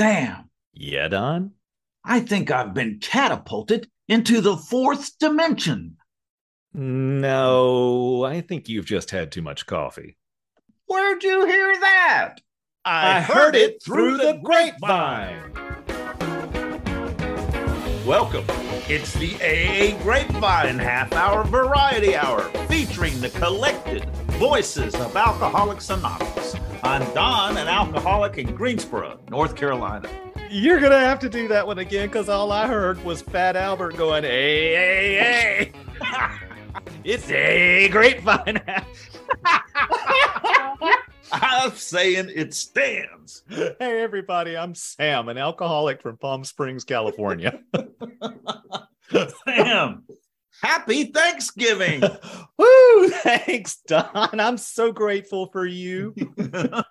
Sam, Yeah, Don? I think I've been catapulted into the fourth dimension. No, I think you've just had too much coffee. Where'd you hear that? I heard it through the grapevine. Welcome. It's the AA Grapevine Half Hour Variety Hour featuring the collected voices of Alcoholics Anonymous. I'm Don, an alcoholic in Greensboro, North Carolina. You're gonna have to do that one again because all I heard was Fat Albert going, "Hey, hey, hey!" it's a grapevine. I'm saying it stands. hey, everybody! I'm Sam, an alcoholic from Palm Springs, California. Sam, happy Thanksgiving. Woo! Thanks, Don. I'm so grateful for you. well,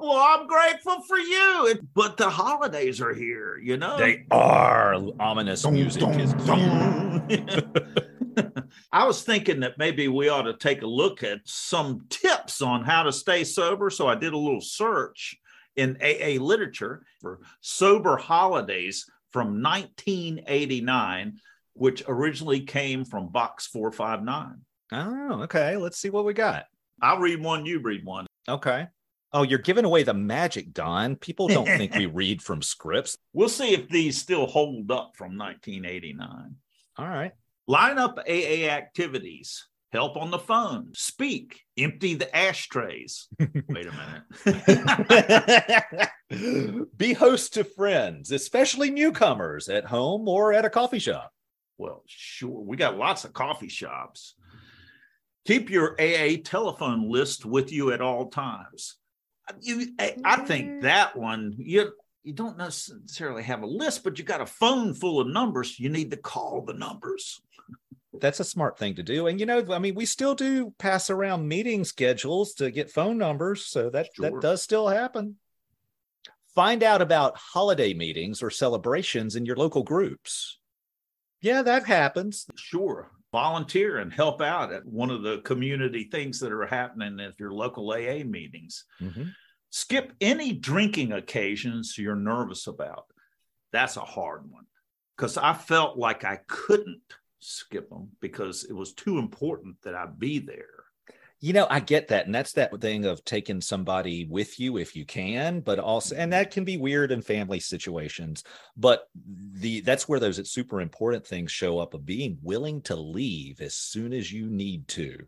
I'm grateful for you, but the holidays are here, you know? They are ominous music. is- I was thinking that maybe we ought to take a look at some tips on how to stay sober. So I did a little search in AA literature for sober holidays from 1989, which originally came from Box 459. Oh, okay. Let's see what we got. I'll read one, you read one. Okay. Oh, you're giving away the magic, Don. People don't think we read from scripts. We'll see if these still hold up from 1989. All right. Line up AA activities. Help on the phone. Speak. Empty the ashtrays. Wait a minute. Be host to friends, especially newcomers at home or at a coffee shop. Well, sure. We got lots of coffee shops. Keep your AA telephone list with you at all times. You, I I think mm-hmm. that one, you, you don't necessarily have a list, but you got a phone full of numbers. You need to call the numbers. That's a smart thing to do. And you know, I mean, we still do pass around meeting schedules to get phone numbers, so that Sure. that does still happen. Find out about holiday meetings or celebrations in your local groups. Yeah, that happens. Sure. Volunteer and help out at one of the community things that are happening at your local AA meetings. Mm-hmm. Skip any drinking occasions you're nervous about. That's a hard one because I felt like I couldn't skip them because it was too important that I be there. You know, I get that. And that's that thing of taking somebody with you if you can, but also, and that can be weird in family situations. But the that's where those super important things show up of being willing to leave as soon as you need to.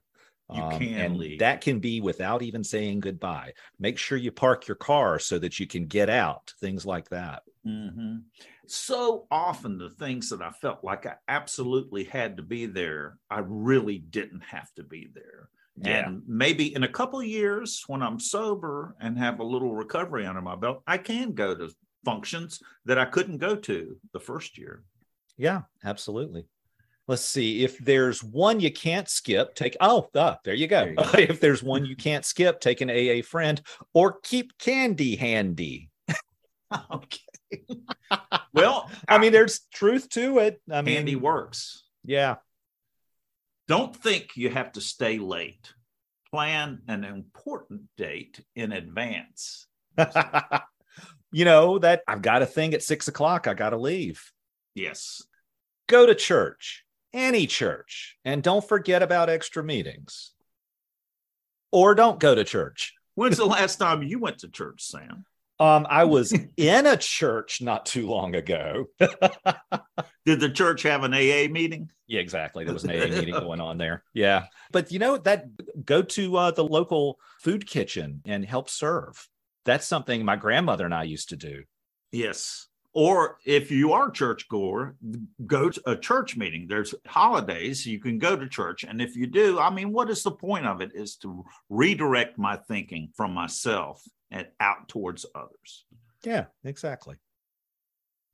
You can and leave. that can be without even saying goodbye. Make sure you park your car so that you can get out, things like that. Mhm. So often, the things that I felt like I absolutely had to be there, I really didn't have to be there. Yeah. And maybe in a couple of years, when I'm sober and have a little recovery under my belt, I can go to functions that I couldn't go to the first year. Yeah, absolutely. Let's see if there's one you can't skip. Take oh, ah, there you go. There you go. if there's one you can't skip, take an AA friend or keep candy handy. okay. well, I mean, there's truth to it. I mean, handy works. yeah, Don't think you have to stay late. Plan an important date in advance. you know that I've got a thing at six o'clock. I got to leave. Yes. Go to church, any church, and don't forget about extra meetings. Or don't go to church. When's the last time you went to church, Sam? Um, I was in a church not too long ago. Did the church have an AA meeting? Yeah, exactly. There was an AA meeting going on there. Yeah. But you know that go to uh, the local food kitchen and help serve. That's something my grandmother and I used to do. Yes. Or if you are church goer, go to a church meeting. There's holidays you can go to church, and if you do, I mean, what is the point of it? Is to redirect my thinking from myself and out towards others. Yeah, exactly.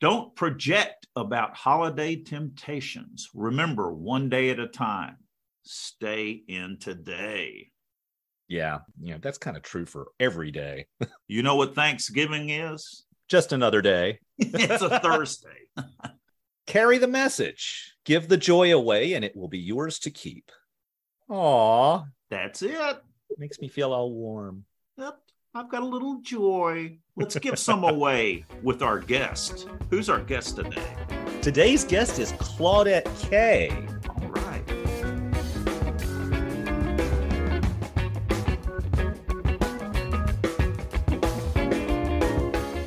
Don't project about holiday temptations. Remember, one day at a time. Stay in today. Yeah, you know that's kind of true for every day. You know what Thanksgiving is? Just another day. it's a Thursday. Carry the message. Give the joy away, and it will be yours to keep. Aw, That's it. makes me feel all warm. I've got a little joy. Let's give some away with our guest. Who's our guest today? Today's guest is Claudette Kay. All right.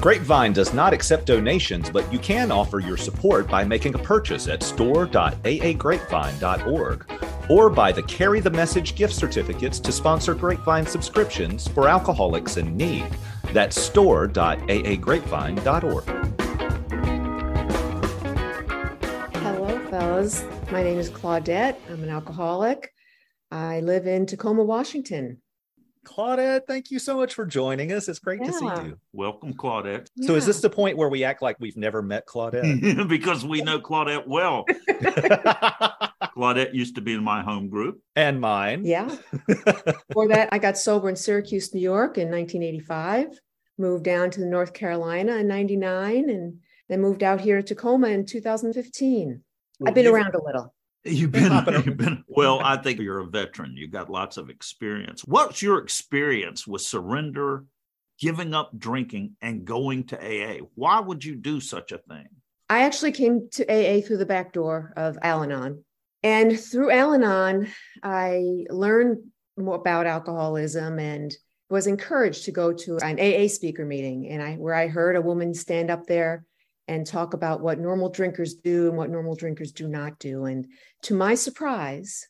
Grapevine does not accept donations, but you can offer your support by making a purchase at store.aagrapevine.org or buy the Carry the Message gift certificates to sponsor Grapevine subscriptions for alcoholics in need. That's store.aagrapevine.org. Hello, fellas. My name is Claudette. I'm an alcoholic. I live in Tacoma, Washington. Claudette, thank you so much for joining us. It's great to see you. Welcome, Claudette. So, is this the point where we act like we've never met Claudette? because we know Claudette well. Claudette used to be in my home group. and mine. Yeah. Before that, I got sober in Syracuse, New York in 1985, moved down to North Carolina in 99, and then moved out here to Tacoma in 2015. I've been around a little. You've been, you've been well. I think you're a veteran. You've got lots of experience. What's your experience with surrender, giving up drinking, and going to AA? Why would you do such a thing? I actually came to AA through the back door of Al Anon. And through Al Anon, I learned more about alcoholism and was encouraged to go to an AA speaker meeting. And I where I heard a woman stand up there and talk about what normal drinkers do and what normal drinkers do not do. And to my surprise,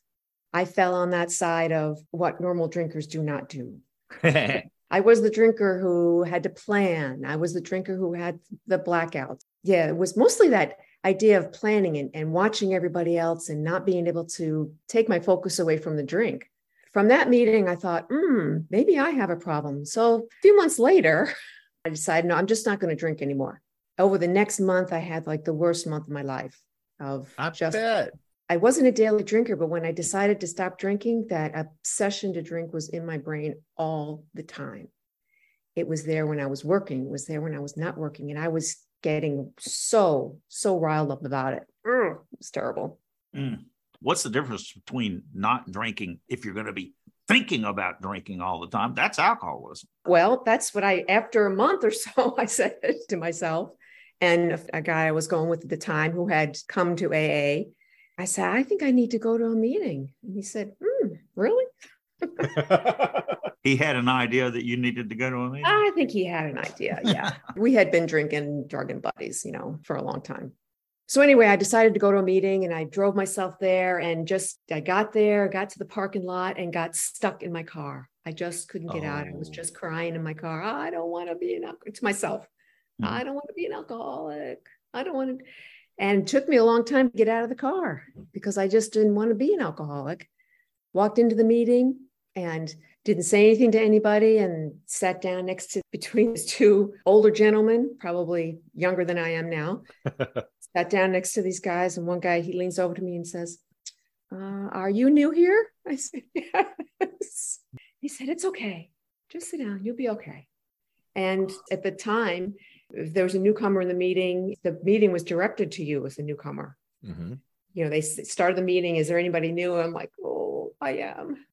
I fell on that side of what normal drinkers do not do. I was the drinker who had to plan. I was the drinker who had the blackouts. Yeah, it was mostly that idea of planning and, and watching everybody else and not being able to take my focus away from the drink. From that meeting, I thought, hmm, maybe I have a problem. So a few months later, I decided, no, I'm just not going to drink anymore. Over the next month, I had like the worst month of my life of I just bet. I wasn't a daily drinker, but when I decided to stop drinking, that obsession to drink was in my brain all the time. It was there when I was working, it was there when I was not working, and I was getting so, so riled up about it. Ugh, it terrible. Mm. What's the difference between not drinking if you're going to be thinking about drinking all the time? That's alcoholism. Well, that's what I, after a month or so, I said to myself. And a- a guy I was going with at the time who had come to AA, I said, I think I need to go to a meeting. And he said, hmm, Really? He had an idea that you needed to go to a meeting. I think he had an idea. Yeah. we had been drinking and buddies, you know, for a long time. So anyway, I decided to go to a meeting and I drove myself there and just I got there, got to the parking lot and got stuck in my car. I just couldn't get out. I was Oh. just crying in my car. I don't want to be an alcoholic to myself. Mhm. I don't want to be an alcoholic. I don't want to. And it took me a long time to get out of the car because I just didn't want to be an alcoholic. Walked into the meeting and didn't say anything to anybody and sat down next to between these two older gentlemen, probably younger than I am now. sat down next to these guys, and one guy he leans over to me and says, uh, "Are you new here?" I said, "Yes." He said, "It's okay. Just sit down. You'll be okay." And at the time, if there was a newcomer in the meeting. The meeting was directed to you as a newcomer. Mhm. You know, they started the meeting. Is there anybody new? I'm like, oh, I am.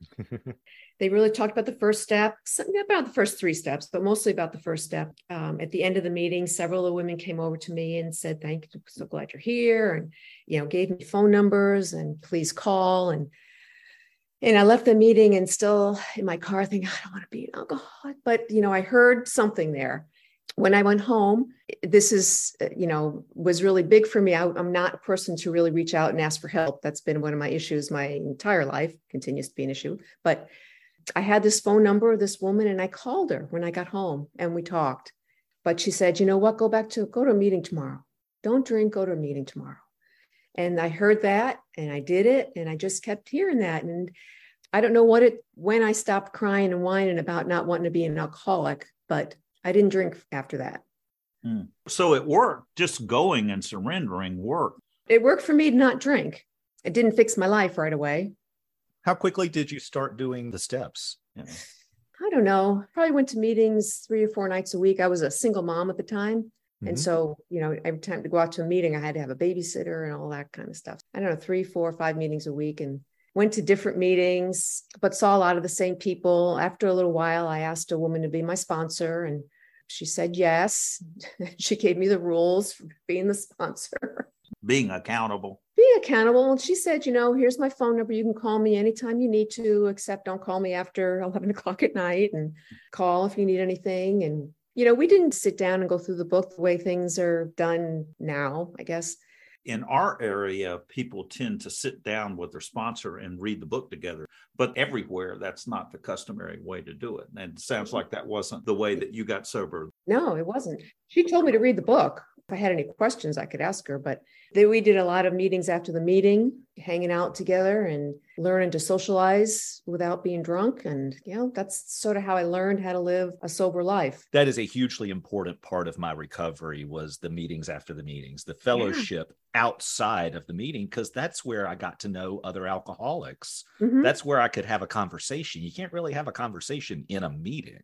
they really talked about the first step, about the first three steps, but mostly about the first step. Um, at the end of the meeting, several of the women came over to me and said, "Thank you, so glad you're here," and you know, gave me phone numbers and please call and. And I left the meeting and still in my car thinking, I don't want to be an alcoholic. But, you know, I heard something there. When I went home, this is, uh, you know, was really big for me. I, I'm not a person to really reach out and ask for help. That's been one of my issues my entire life, continues to be an issue. But I had this phone number of this woman and I called her when I got home and we talked. But she said, you know what, go back to, go to a meeting tomorrow. Don't drink, go to a meeting tomorrow. And I heard that and I did it. And I just kept hearing that. And I don't know what it, when I stopped crying and whining about not wanting to be an alcoholic, but I didn't drink after that. Hmm. So it worked. Just going and surrendering worked. It worked for me to not drink. It didn't fix my life right away. How quickly did you start doing the steps? Yeah. I don't know. Probably went to meetings three or four nights a week. I was a single mom at the time. And Mhm. so, you know, every time to go out to a meeting, I had to have a babysitter and all that kind of stuff. I don't know, three, four, five meetings a week. And went to different meetings, but saw a lot of the same people. After a little while, I asked a woman to be my sponsor, and she said yes. she gave me the rules for being the sponsor. Being accountable. Being accountable. And she said, you know, here's my phone number. You can call me anytime you need to, except don't call me after 11 o'clock at night and call if you need anything. And, you know, we didn't sit down and go through the book the way things are done now, I guess in our area, people tend to sit down with their sponsor and read the book together. But everywhere, that's not the customary way to do it. And it sounds mm-hmm. like that wasn't the way that you got sober. No, it wasn't. She told me to read the book. If I had any questions, I could ask her. But then we did a lot of meetings after the meeting, hanging out together and learning to socialize without being drunk. And, you know, that's sort of how I learned how to live a sober life. That is a hugely important part of my recovery was the meetings after the meetings, the fellowship yeah. outside of the meeting, because that's where I got to know other alcoholics. Mm-hmm. That's where I could have a conversation. You can't really have a conversation in a meeting.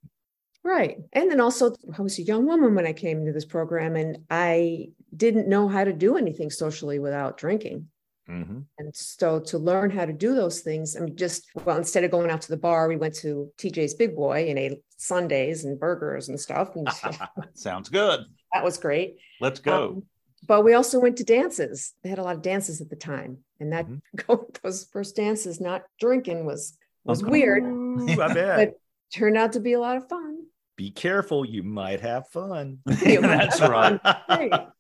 Right. And then also, I was a young woman when I came into this program, and I didn't know how to do anything socially without drinking. Mm-hmm. And so to learn how to do those things, I mean, just well, instead of going out to the bar, we went to TJ's Big Boy and ate sundaes and burgers and stuff. And Sounds good. That was great. Let's go. Um, but we also went to dances. They had a lot of dances at the time, and that mm-hmm. those first dances, not drinking, was was oh, weird. I bet. But turned out to be a lot of fun be careful, you might have fun. That's right.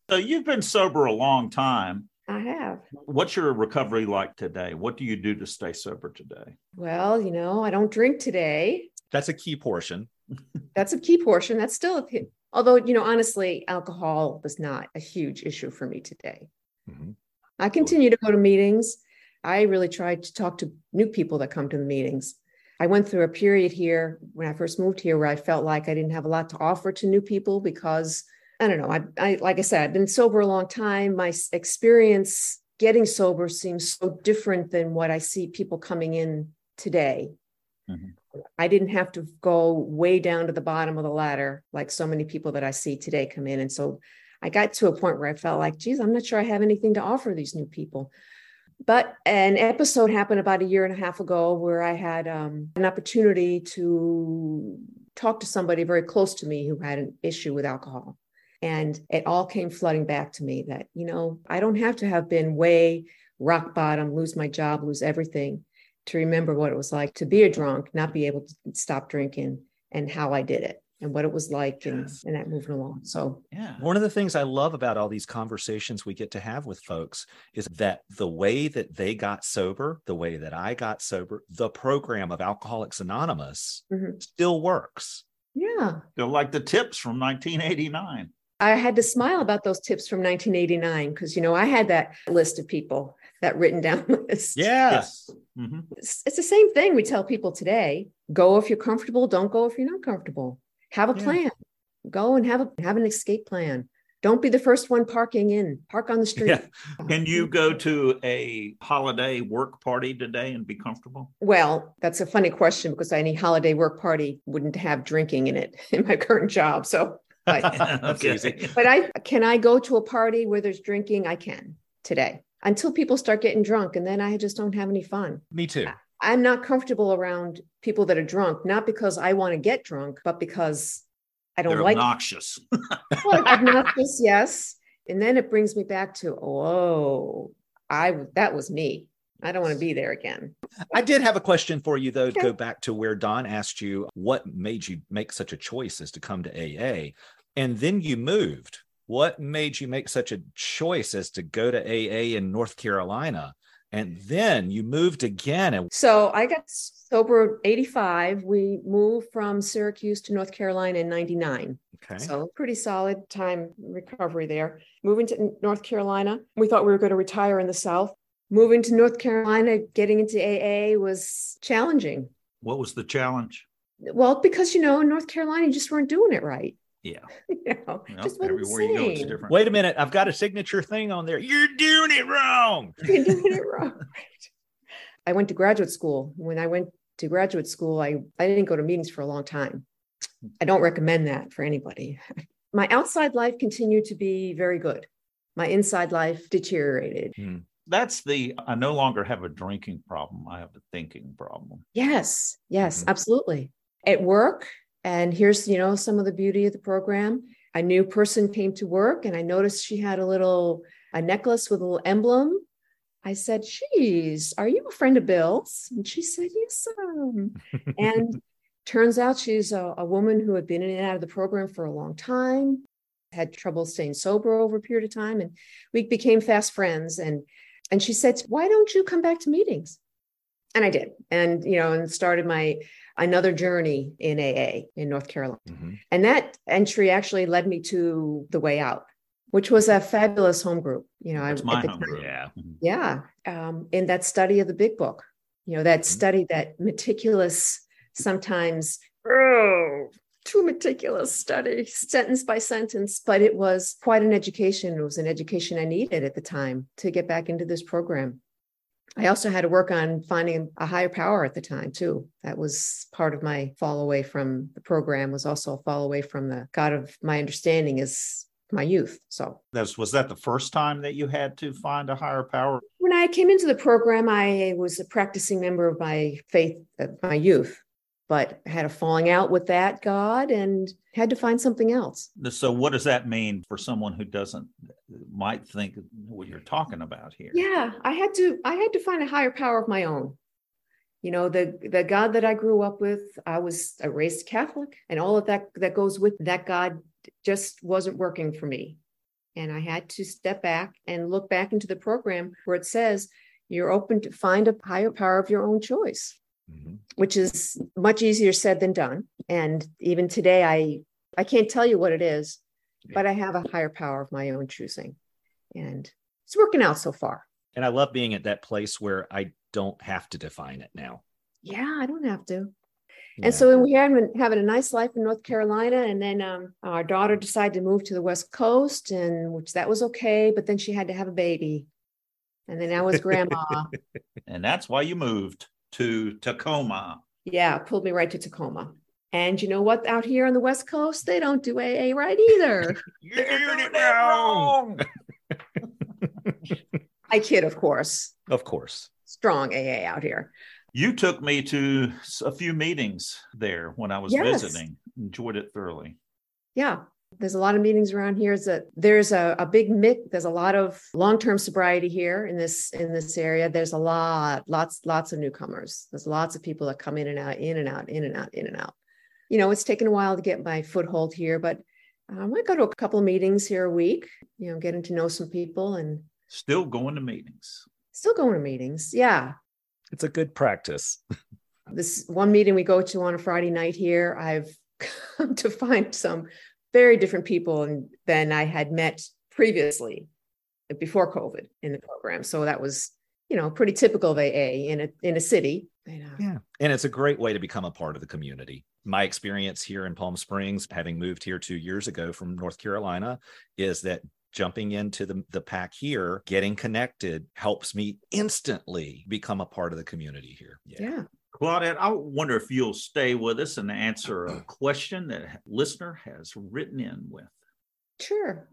so you've been sober a long time. I have. What's your recovery like today? What do you do to stay sober today? Well, you know, I don't drink today. That's a key portion. That's a key portion. That's still a key. although, you know, honestly, alcohol was not a huge issue for me today. Mm-hmm. I continue to go to meetings. I really try to talk to new people that come to the meetings. I went through a period here when I first moved here where I felt like I didn't have a lot to offer to new people because I don't know. I, I like I said, I've been sober a long time. My experience getting sober seems so different than what I see people coming in today. Mm-hmm. I didn't have to go way down to the bottom of the ladder like so many people that I see today come in. And so I got to a point where I felt like, geez, I'm not sure I have anything to offer these new people. But an episode happened about a year and a half ago where I had um, an opportunity to talk to somebody very close to me who had an issue with alcohol. And it all came flooding back to me that, you know, I don't have to have been way rock bottom, lose my job, lose everything to remember what it was like to be a drunk, not be able to stop drinking, and how I did it and what it was like yes. and, and that moving along. So, yeah. One of the things I love about all these conversations we get to have with folks is that the way that they got sober, the way that I got sober, the program of Alcoholics Anonymous mm-hmm. still works. Yeah. They're like the tips from 1989. I had to smile about those tips from 1989 because, you know, I had that list of people, that written down list. Yes. Mm-hmm. It's, it's the same thing we tell people today go if you're comfortable, don't go if you're not comfortable have a yeah. plan go and have a have an escape plan don't be the first one parking in park on the street yeah. can you go to a holiday work party today and be comfortable well that's a funny question because any holiday work party wouldn't have drinking in it in my current job so but, okay. but i can i go to a party where there's drinking i can today until people start getting drunk and then i just don't have any fun me too I'm not comfortable around people that are drunk, not because I want to get drunk, but because I don't They're like obnoxious. well, obnoxious, yes. And then it brings me back to, oh, I that was me. I don't want to be there again. I did have a question for you though, okay. to go back to where Don asked you what made you make such a choice as to come to AA. And then you moved. What made you make such a choice as to go to AA in North Carolina? and then you moved again and so i got sober 85 we moved from syracuse to north carolina in 99 okay. So pretty solid time recovery there. Moving to north carolina we thought we were going to retire in the south. Moving to north carolina getting into aa was challenging. What was the challenge? Well because you know in north carolina you just weren't doing it right yeah. You know, well, just everywhere you go, it's different. Wait a minute. I've got a signature thing on there. You're doing it wrong. You're doing it wrong. Right. I went to graduate school. When I went to graduate school, I, I didn't go to meetings for a long time. I don't recommend that for anybody. My outside life continued to be very good. My inside life deteriorated. Hmm. That's the I no longer have a drinking problem. I have a thinking problem. Yes, yes, mm-hmm. absolutely. At work, and here's, you know, some of the beauty of the program. A new person came to work and I noticed she had a little a necklace with a little emblem. I said, Geez, are you a friend of Bill's? And she said, Yes, um. and turns out she's a, a woman who had been in and out of the program for a long time, had trouble staying sober over a period of time. And we became fast friends. And and she said, Why don't you come back to meetings? And I did. And you know, and started my another journey in AA in North Carolina. Mm-hmm. And that entry actually led me to the way out, which was a fabulous home group. You know, That's I, my home group. Yeah. Mm-hmm. Yeah. Um, in that study of the big book, you know, that mm-hmm. study, that meticulous, sometimes, oh, too meticulous study, sentence by sentence, but it was quite an education. It was an education I needed at the time to get back into this program. I also had to work on finding a higher power at the time too. That was part of my fall away from the program was also a fall away from the God of my understanding is my youth. So that was that the first time that you had to find a higher power? When I came into the program, I was a practicing member of my faith, my youth but had a falling out with that God and had to find something else. So, what does that mean for someone who doesn't might think what you're talking about here? Yeah, I had to I had to find a higher power of my own. You know, the the God that I grew up with, I was a raised Catholic, and all of that that goes with that God just wasn't working for me. And I had to step back and look back into the program where it says you're open to find a higher power of your own choice mm-hmm. which is much easier said than done. And even today, I I can't tell you what it is, yeah. but I have a higher power of my own choosing, and it's working out so far. And I love being at that place where I don't have to define it now. Yeah, I don't have to. Yeah. And so we had been having a nice life in North Carolina, and then um, our daughter decided to move to the West Coast, and which that was okay. But then she had to have a baby, and then I was grandma, and that's why you moved to Tacoma. Yeah, pulled me right to Tacoma. And you know what? Out here on the West Coast, they don't do AA right either. You're doing it wrong. I kid, of course. Of course. Strong AA out here. You took me to a few meetings there when I was yes. visiting. Enjoyed it thoroughly. Yeah. There's a lot of meetings around here. Is that there's a, a big mix. There's a lot of long-term sobriety here in this in this area. There's a lot, lots, lots of newcomers. There's lots of people that come in and out, in and out, in and out, in and out. You know, it's taken a while to get my foothold here, but uh, I might go to a couple of meetings here a week. You know, getting to know some people and still going to meetings. Still going to meetings. Yeah, it's a good practice. this one meeting we go to on a Friday night here, I've come to find some very different people than I had met previously before COVID in the program. So that was, you know, pretty typical of AA in a in a city. Uh, yeah. And it's a great way to become a part of the community. My experience here in Palm Springs, having moved here two years ago from North Carolina, is that jumping into the, the pack here, getting connected helps me instantly become a part of the community here. Yeah. yeah. Claudette, I wonder if you'll stay with us and answer a question that a listener has written in with. Sure.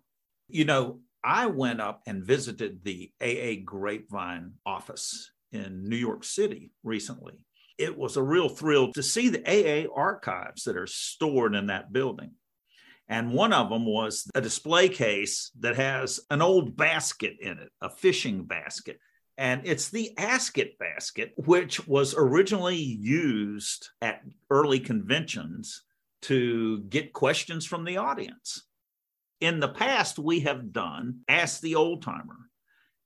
You know, I went up and visited the AA Grapevine office in New York City recently. It was a real thrill to see the AA archives that are stored in that building. And one of them was a display case that has an old basket in it, a fishing basket and it's the Ask-It basket, which was originally used at early conventions to get questions from the audience. In the past, we have done Ask the Old Timer.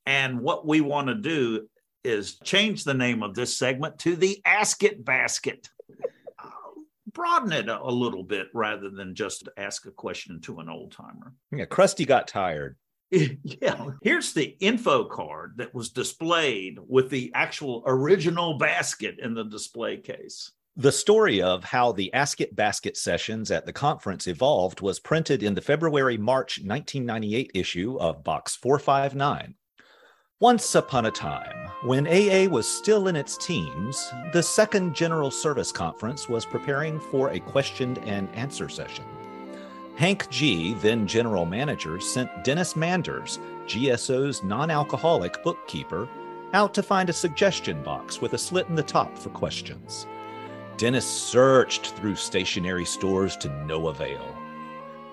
And what we want to do is change the name of this segment to the Ask-It Basket. Uh, broaden it a, a little bit rather than just ask a question to an old timer. Yeah, Krusty got tired. yeah, here's the info card that was displayed with the actual original basket in the display case. The story of how the Ask-It Basket sessions at the conference evolved was printed in the February March 1998 issue of Box 459. Once upon a time, when AA was still in its teens, the Second General Service Conference was preparing for a question and answer session. Hank G., then general manager, sent Dennis Manders, GSO's non alcoholic bookkeeper, out to find a suggestion box with a slit in the top for questions. Dennis searched through stationery stores to no avail.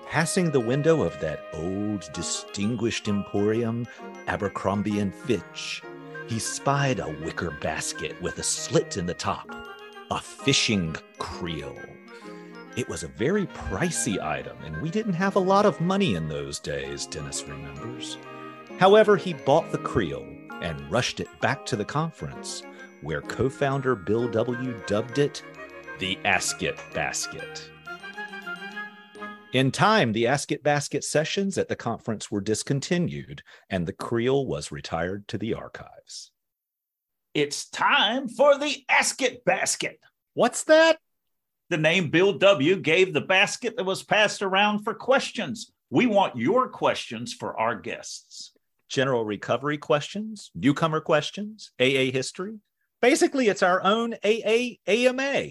Passing the window of that old, distinguished emporium, Abercrombie and Fitch, he spied a wicker basket with a slit in the top, a fishing creel. It was a very pricey item, and we didn't have a lot of money in those days, Dennis remembers. However, he bought the creel and rushed it back to the conference, where co founder Bill W. dubbed it the Ask-It Basket. In time, the Ask-It Basket sessions at the conference were discontinued, and the creel was retired to the archives. It's time for the Ask-It Basket. What's that? The name Bill W. gave the basket that was passed around for questions. We want your questions for our guests. General recovery questions, newcomer questions, AA history. Basically, it's our own AA AMA.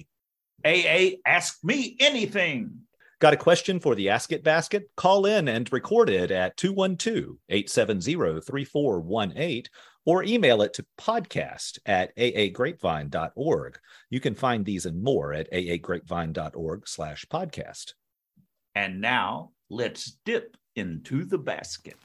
AA Ask Me Anything. Got a question for the Ask It Basket? Call in and record it at 212 870 3418 or email it to podcast at aagrapevine.org. You can find these and more at aagrapevine.org slash podcast. And now let's dip into the basket.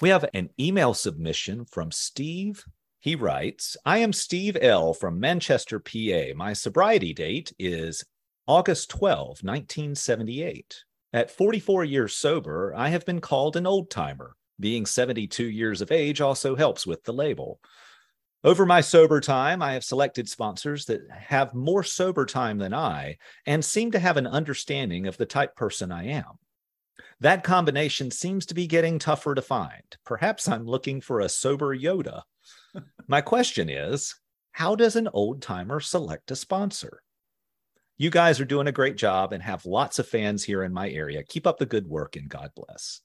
We have an email submission from Steve he writes, I am Steve L. from Manchester, PA. My sobriety date is August 12, 1978. At 44 years sober, I have been called an old timer. Being 72 years of age also helps with the label. Over my sober time, I have selected sponsors that have more sober time than I and seem to have an understanding of the type person I am. That combination seems to be getting tougher to find. Perhaps I'm looking for a sober Yoda. My question is how does an old timer select a sponsor? You guys are doing a great job and have lots of fans here in my area. Keep up the good work and God bless.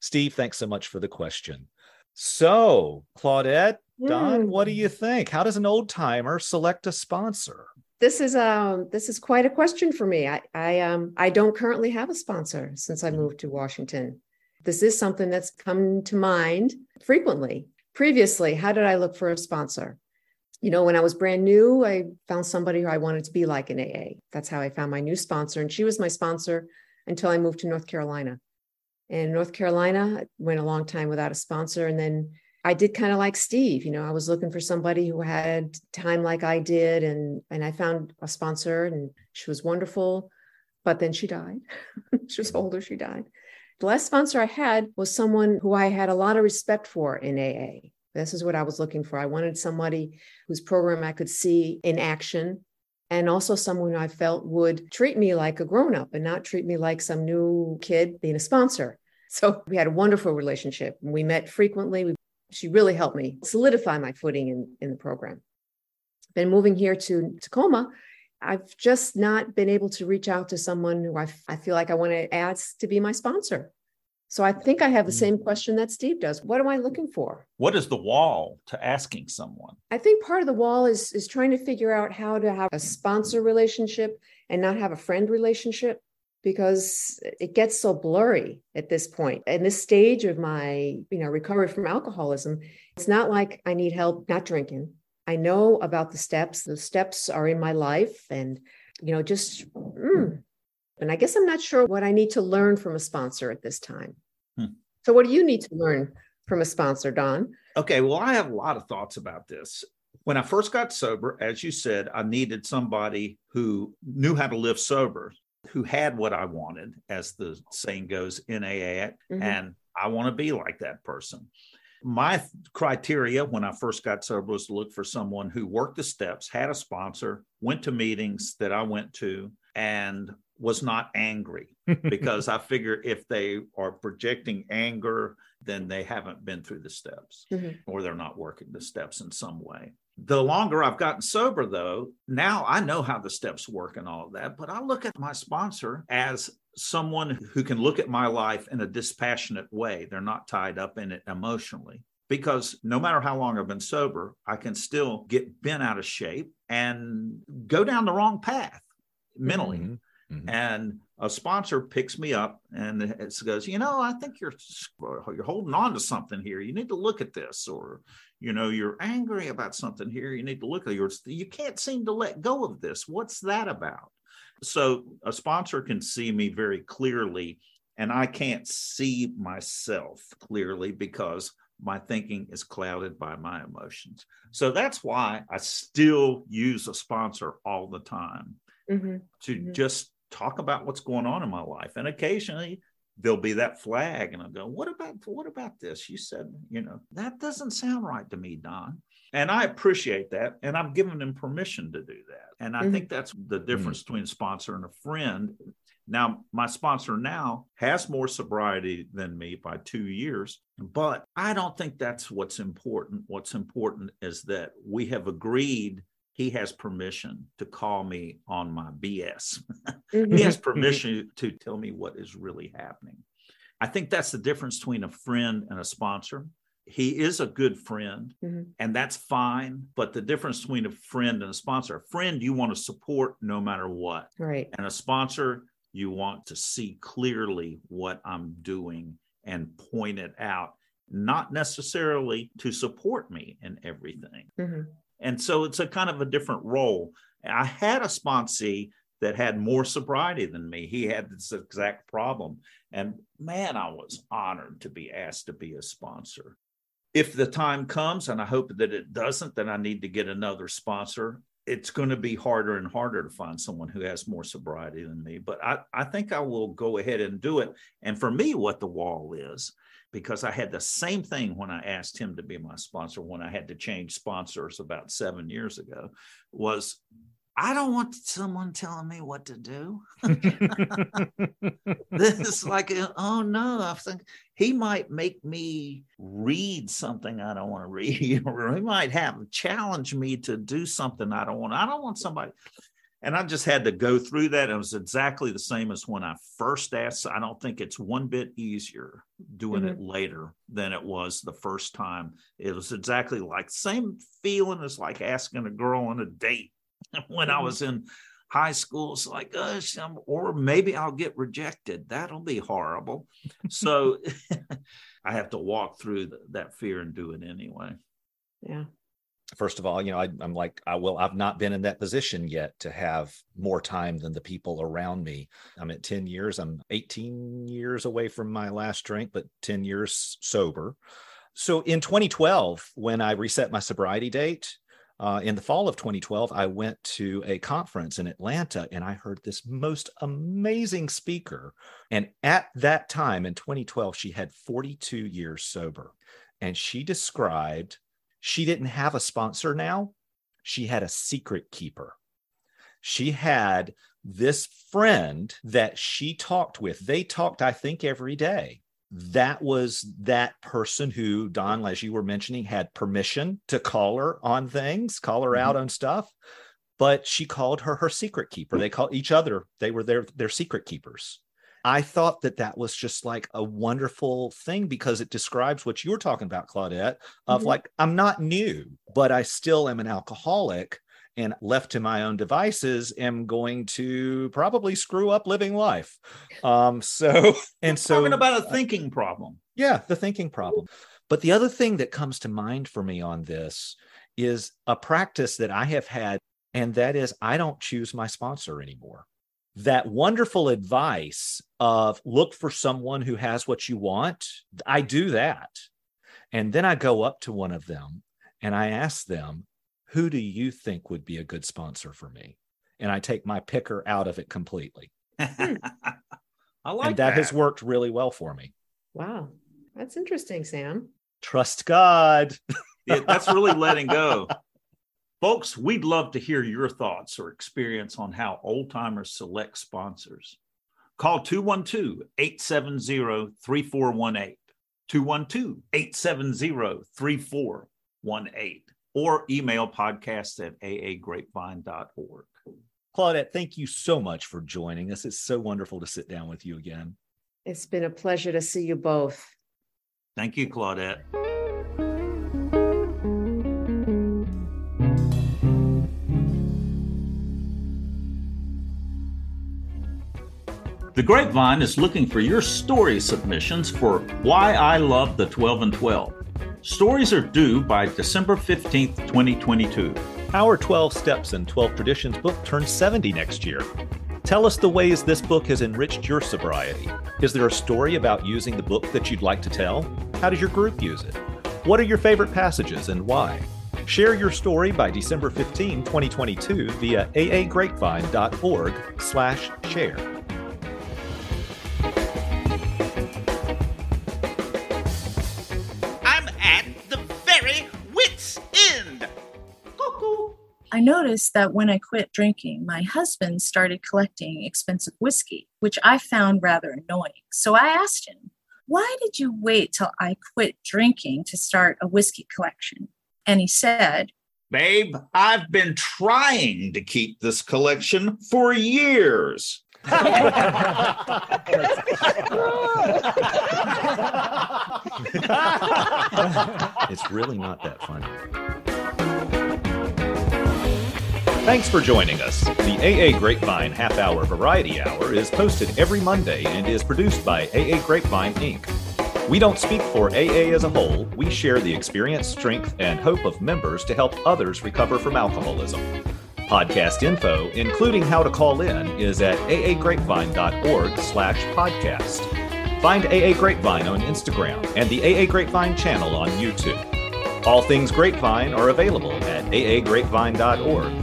Steve, thanks so much for the question. So, Claudette, Don, what do you think? How does an old timer select a sponsor? This is um this is quite a question for me. I I um I don't currently have a sponsor since I moved to Washington. This is something that's come to mind frequently previously, how did I look for a sponsor? You know, when I was brand new, I found somebody who I wanted to be like in AA. That's how I found my new sponsor. And she was my sponsor until I moved to North Carolina. And North Carolina, went a long time without a sponsor. And then I did kind of like Steve. You know, I was looking for somebody who had time like I did. And, and I found a sponsor and she was wonderful. But then she died. she was older, she died. The last sponsor I had was someone who I had a lot of respect for in AA. This is what I was looking for. I wanted somebody whose program I could see in action and also someone I felt would treat me like a grown up and not treat me like some new kid being a sponsor. So we had a wonderful relationship. We met frequently. We, she really helped me solidify my footing in, in the program. Been moving here to Tacoma, I've just not been able to reach out to someone who I, I feel like I want to ask to be my sponsor. So I think I have the mm. same question that Steve does. What am I looking for? What is the wall to asking someone? I think part of the wall is is trying to figure out how to have a sponsor relationship and not have a friend relationship because it gets so blurry at this point. In this stage of my, you know, recovery from alcoholism, it's not like I need help not drinking. I know about the steps. The steps are in my life, and you know, just mm. and I guess I'm not sure what I need to learn from a sponsor at this time. Hmm. So, what do you need to learn from a sponsor, Don? Okay, well, I have a lot of thoughts about this. When I first got sober, as you said, I needed somebody who knew how to live sober, who had what I wanted, as the saying goes in AA, mm-hmm. and I want to be like that person my criteria when I first got sober was to look for someone who worked the steps, had a sponsor, went to meetings that I went to, and was not angry because I figure if they are projecting anger, then they haven't been through the steps mm-hmm. or they're not working the steps in some way. The longer I've gotten sober, though, now I know how the steps work and all of that, but I look at my sponsor as someone who can look at my life in a dispassionate way. They're not tied up in it emotionally. Because no matter how long I've been sober, I can still get bent out of shape and go down the wrong path. mentally. Mm-hmm. Mm-hmm. And a sponsor picks me up and it goes, you know, I think you're you're holding on to something here. You need to look at this, or you know, you're angry about something here. You need to look at yours. You can't seem to let go of this. What's that about? So a sponsor can see me very clearly, and I can't see myself clearly because my thinking is clouded by my emotions. So that's why I still use a sponsor all the time mm-hmm. to mm-hmm. just talk about what's going on in my life. And occasionally there'll be that flag, and I'll go, "What about what about this?" You said, you know, that doesn't sound right to me, Don. And I appreciate that, and I'm giving them permission to do that. And I mm-hmm. think that's the difference mm-hmm. between a sponsor and a friend. Now, my sponsor now has more sobriety than me by two years, but I don't think that's what's important. What's important is that we have agreed he has permission to call me on my BS. Mm-hmm. he has permission to tell me what is really happening. I think that's the difference between a friend and a sponsor. He is a good friend, mm-hmm. and that's fine. But the difference between a friend and a sponsor, a friend you want to support no matter what. Right. And a sponsor, you want to see clearly what I'm doing and point it out, not necessarily to support me in everything. Mm-hmm. And so it's a kind of a different role. I had a sponsee that had more sobriety than me. He had this exact problem. And man, I was honored to be asked to be a sponsor. If the time comes, and I hope that it doesn't, then I need to get another sponsor. It's going to be harder and harder to find someone who has more sobriety than me. But I, I think I will go ahead and do it. And for me, what the wall is, because I had the same thing when I asked him to be my sponsor when I had to change sponsors about seven years ago was I don't want someone telling me what to do. this is like, oh no, I think he might make me read something I don't want to read, or he might have challenge me to do something I don't want. I don't want somebody. And I just had to go through that. It was exactly the same as when I first asked. I don't think it's one bit easier doing mm-hmm. it later than it was the first time. It was exactly like same feeling as like asking a girl on a date when mm-hmm. I was in high school. It's like, gosh, I'm, or maybe I'll get rejected. That'll be horrible. so I have to walk through the, that fear and do it anyway. Yeah first of all, you know, I, am like, I will, I've not been in that position yet to have more time than the people around me. I'm at 10 years, I'm 18 years away from my last drink, but 10 years sober. So in 2012, when I reset my sobriety date, uh, in the fall of 2012, I went to a conference in Atlanta and I heard this most amazing speaker. And at that time in 2012, she had 42 years sober. And she described she didn't have a sponsor now. She had a secret keeper. She had this friend that she talked with. They talked, I think, every day. That was that person who, Don, as you were mentioning, had permission to call her on things, call her mm-hmm. out on stuff. But she called her her secret keeper. They called each other, they were their, their secret keepers. I thought that that was just like a wonderful thing because it describes what you were talking about, Claudette, of mm-hmm. like, I'm not new, but I still am an alcoholic and left to my own devices am going to probably screw up living life. Um, so, and so talking about a thinking problem. Yeah, the thinking problem. But the other thing that comes to mind for me on this is a practice that I have had, and that is I don't choose my sponsor anymore that wonderful advice of look for someone who has what you want. I do that. And then I go up to one of them and I ask them, who do you think would be a good sponsor for me? And I take my picker out of it completely. Hmm. I like and that, that has worked really well for me. Wow. That's interesting, Sam. Trust God. yeah, that's really letting go. Folks, we'd love to hear your thoughts or experience on how old timers select sponsors. Call 212 870 3418, 212 870 3418, or email podcast at aagrapevine.org. Claudette, thank you so much for joining us. It's so wonderful to sit down with you again. It's been a pleasure to see you both. Thank you, Claudette. The Grapevine is looking for your story submissions for Why I Love the 12 and 12. Stories are due by December 15th, 2022. Our 12 Steps and 12 Traditions book turns 70 next year. Tell us the ways this book has enriched your sobriety. Is there a story about using the book that you'd like to tell? How does your group use it? What are your favorite passages and why? Share your story by December 15, 2022 via aagrapevine.org slash share. Noticed that when I quit drinking, my husband started collecting expensive whiskey, which I found rather annoying. So I asked him, Why did you wait till I quit drinking to start a whiskey collection? And he said, Babe, I've been trying to keep this collection for years. it's really not that funny. Thanks for joining us. The AA Grapevine Half Hour Variety Hour is posted every Monday and is produced by AA Grapevine Inc. We don't speak for AA as a whole, we share the experience, strength, and hope of members to help others recover from alcoholism. Podcast info, including how to call in, is at aagrapevine.org slash podcast. Find AA Grapevine on Instagram and the AA Grapevine channel on YouTube. All things Grapevine are available at aagrapevine.org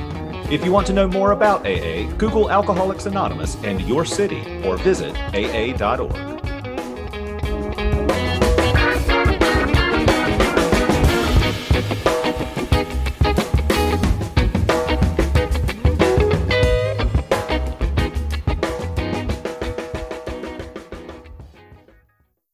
if you want to know more about AA, Google Alcoholics Anonymous and your city or visit aa.org.